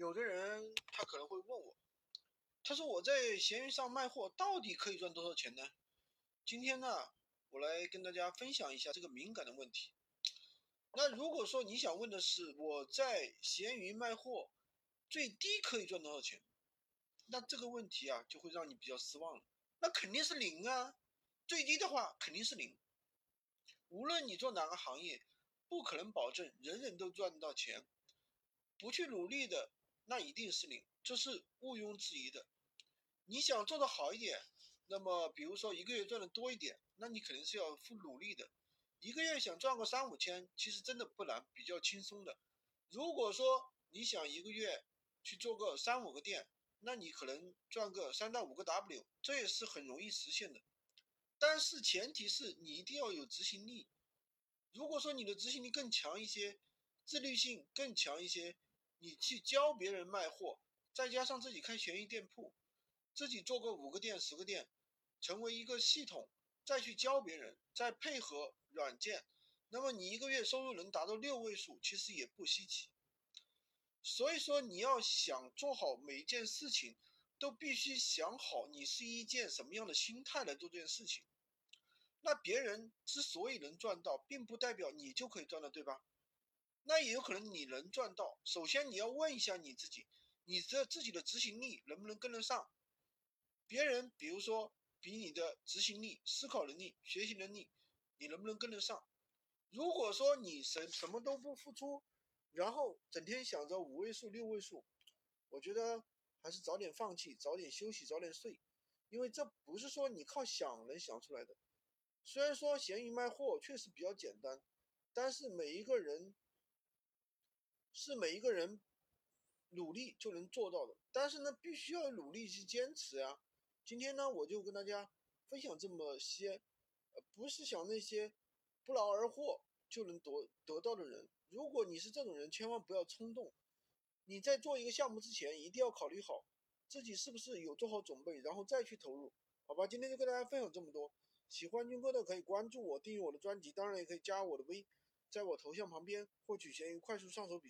有的人他可能会问我，他说我在闲鱼上卖货到底可以赚多少钱呢？今天呢，我来跟大家分享一下这个敏感的问题。那如果说你想问的是我在闲鱼卖货最低可以赚多少钱，那这个问题啊就会让你比较失望了。那肯定是零啊，最低的话肯定是零。无论你做哪个行业，不可能保证人人都赚到钱。不去努力的，那一定是零，这是毋庸置疑的。你想做的好一点，那么比如说一个月赚的多一点，那你肯定是要付努力的。一个月想赚个三五千，其实真的不难，比较轻松的。如果说你想一个月去做个三五个店，那你可能赚个三到五个 W，这也是很容易实现的。但是前提是你一定要有执行力。如果说你的执行力更强一些，自律性更强一些，你去教别人卖货，再加上自己开闲鱼店铺，自己做个五个店、十个店，成为一个系统，再去教别人，再配合。软件，那么你一个月收入能达到六位数，其实也不稀奇。所以说，你要想做好每一件事情，都必须想好你是一件什么样的心态来做这件事情。那别人之所以能赚到，并不代表你就可以赚到，对吧？那也有可能你能赚到。首先你要问一下你自己，你的自己的执行力能不能跟得上别人？比如说，比你的执行力、思考能力、学习能力。你能不能跟得上？如果说你什什么都不付出，然后整天想着五位数、六位数，我觉得还是早点放弃，早点休息，早点睡，因为这不是说你靠想能想出来的。虽然说闲鱼卖货确实比较简单，但是每一个人是每一个人努力就能做到的。但是呢，必须要努力去坚持啊。今天呢，我就跟大家分享这么些。不是想那些不劳而获就能得得到的人。如果你是这种人，千万不要冲动。你在做一个项目之前，一定要考虑好自己是不是有做好准备，然后再去投入。好吧，今天就跟大家分享这么多。喜欢军哥的可以关注我，订阅我的专辑，当然也可以加我的微，在我头像旁边获取闲鱼快速上手笔。